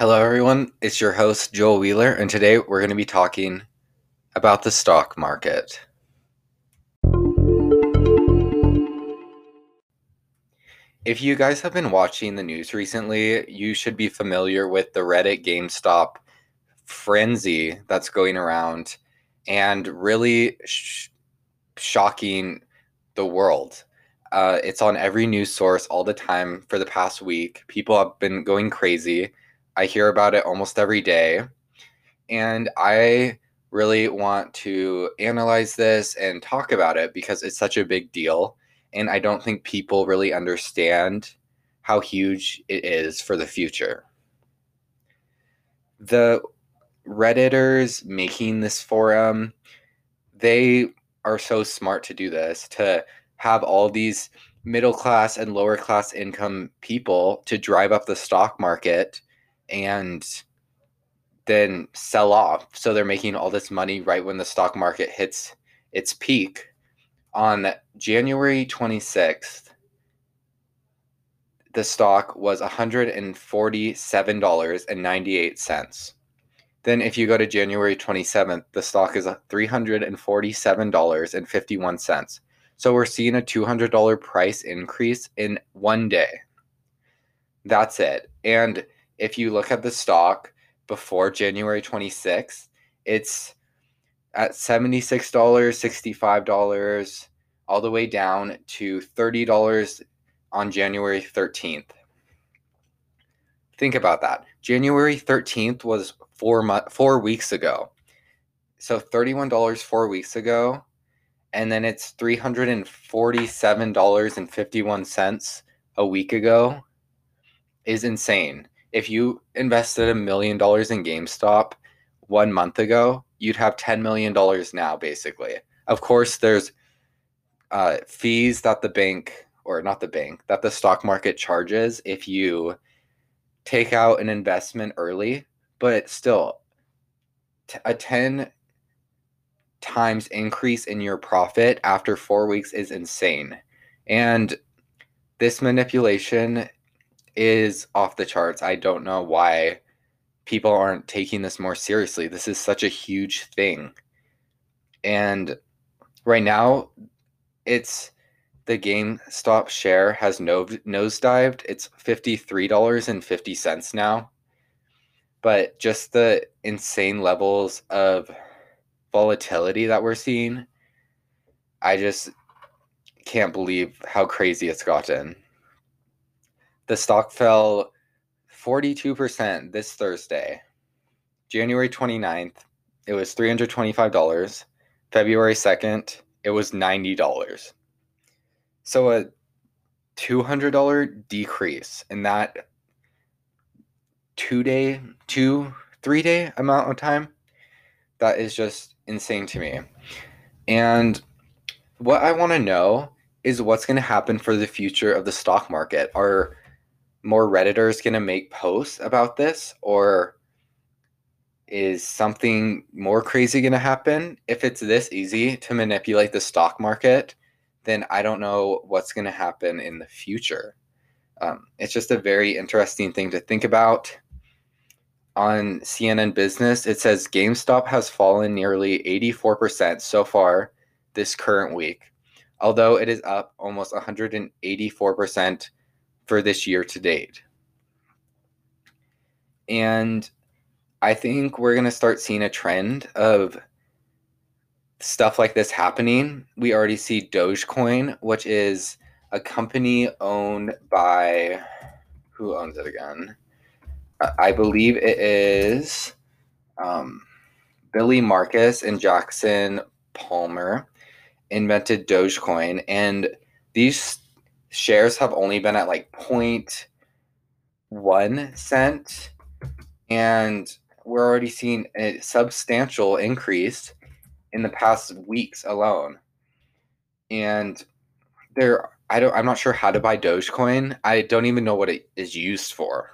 Hello, everyone. It's your host, Joel Wheeler, and today we're going to be talking about the stock market. If you guys have been watching the news recently, you should be familiar with the Reddit GameStop frenzy that's going around and really sh- shocking the world. Uh, it's on every news source all the time for the past week. People have been going crazy. I hear about it almost every day. And I really want to analyze this and talk about it because it's such a big deal. And I don't think people really understand how huge it is for the future. The Redditors making this forum, they are so smart to do this, to have all these middle class and lower class income people to drive up the stock market and then sell off. So they're making all this money right when the stock market hits its peak. On January 26th, the stock was $147.98. Then, if you go to January 27th, the stock is $347.51. So, we're seeing a $200 price increase in one day. That's it. And if you look at the stock before January 26th, it's at $76, 65, all the way down to $30 on January 13th. Think about that. January 13th was four mo- four weeks ago. So $31 four weeks ago. And then it's $347.51 a week ago is insane. If you invested a million dollars in GameStop one month ago, you'd have $10 million now, basically. Of course, there's uh, fees that the bank, or not the bank, that the stock market charges if you take out an investment early, but still, a 10 times increase in your profit after four weeks is insane. And this manipulation is off the charts. I don't know why people aren't taking this more seriously. This is such a huge thing. And right now, it's the GameStop share has no nosedived. It's $53.50 now. But just the insane levels of volatility that we're seeing, I just can't believe how crazy it's gotten. The stock fell 42% this Thursday. January 29th, it was $325. February 2nd, it was $90. So a $200 decrease in that two day, two, three day amount of time, that is just insane to me. And what I want to know is what's going to happen for the future of the stock market. Are more Redditors going to make posts about this? Or is something more crazy going to happen? If it's this easy to manipulate the stock market, then I don't know what's going to happen in the future. Um, it's just a very interesting thing to think about. On CNN Business, it says GameStop has fallen nearly 84% so far this current week, although it is up almost 184% for this year to date. And I think we're going to start seeing a trend of stuff like this happening. We already see Dogecoin, which is a company owned by who owns it again? I believe it is um, Billy Markus and Jackson Palmer invented Dogecoin, and these shares have only been at like 0.1 cent, and we're already seeing a substantial increase in the past weeks alone. And there I don't I'm not sure how to buy Dogecoin. I don't even know what it is used for.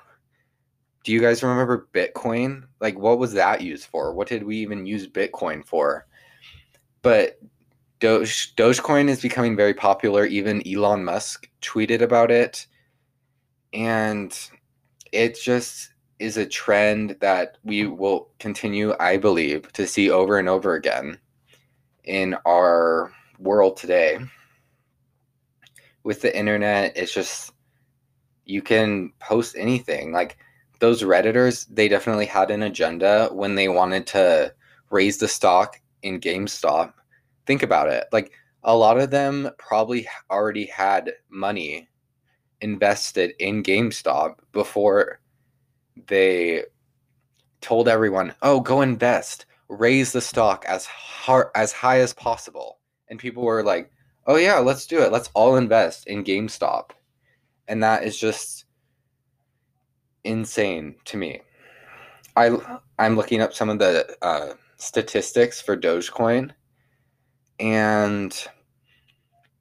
Do you guys remember Bitcoin? Like what was that used for? What did we even use Bitcoin for? But Doge Dogecoin is becoming very popular. Even Elon Musk tweeted about it. And it just is a trend that we will continue, I believe, to see over and over again in our world today. With the internet, it's just you can post anything. Like those Redditors, they definitely had an agenda when they wanted to raise the stock in GameStop. Think about it. Like a lot of them probably already had money invested in GameStop before they told everyone, "Oh, go invest, raise the stock as hard as high as possible." And people were like, "Oh yeah, let's do it. Let's all invest in GameStop." And that is just insane to me. I I'm looking up some of the uh, statistics for Dogecoin, and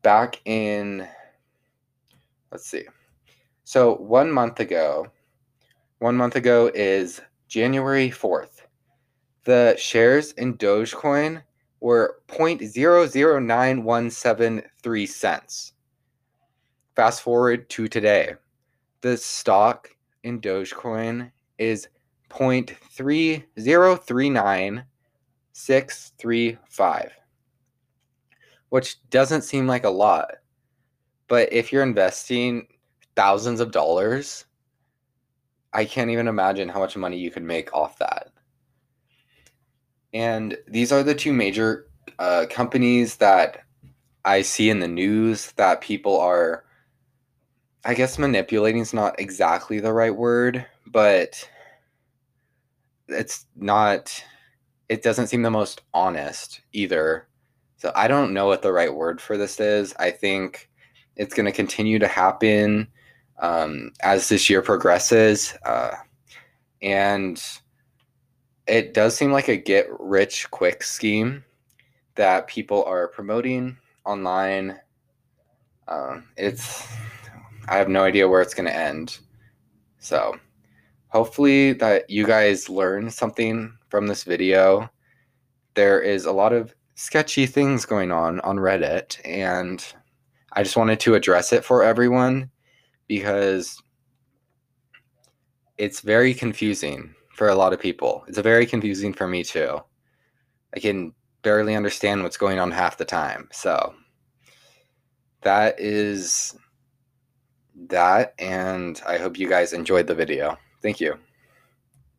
back in let's see, so one month ago, one month ago is January fourth. The shares in Dogecoin were 0.009173 cents. Fast forward to today. The stock in Dogecoin is 0.3039635, which doesn't seem like a lot. But if you're investing thousands of dollars, I can't even imagine how much money you could make off that. And these are the two major uh, companies that I see in the news that people are I guess manipulating is not exactly the right word, but it's not it doesn't seem the most honest either. I don't know what the right word for this is. I think it's going to continue to happen um, as this year progresses. Uh, and it does seem like a get rich quick scheme that people are promoting online. Um, it's I have no idea where it's going to end. So, hopefully that you guys learn something from this video. There is a lot of sketchy things going on on Reddit and I just wanted to address it for everyone because it's very confusing for a lot of people. It's very confusing for me too. I can barely understand what's going on half the time. So that is that, and I hope you guys enjoyed the video. Thank you.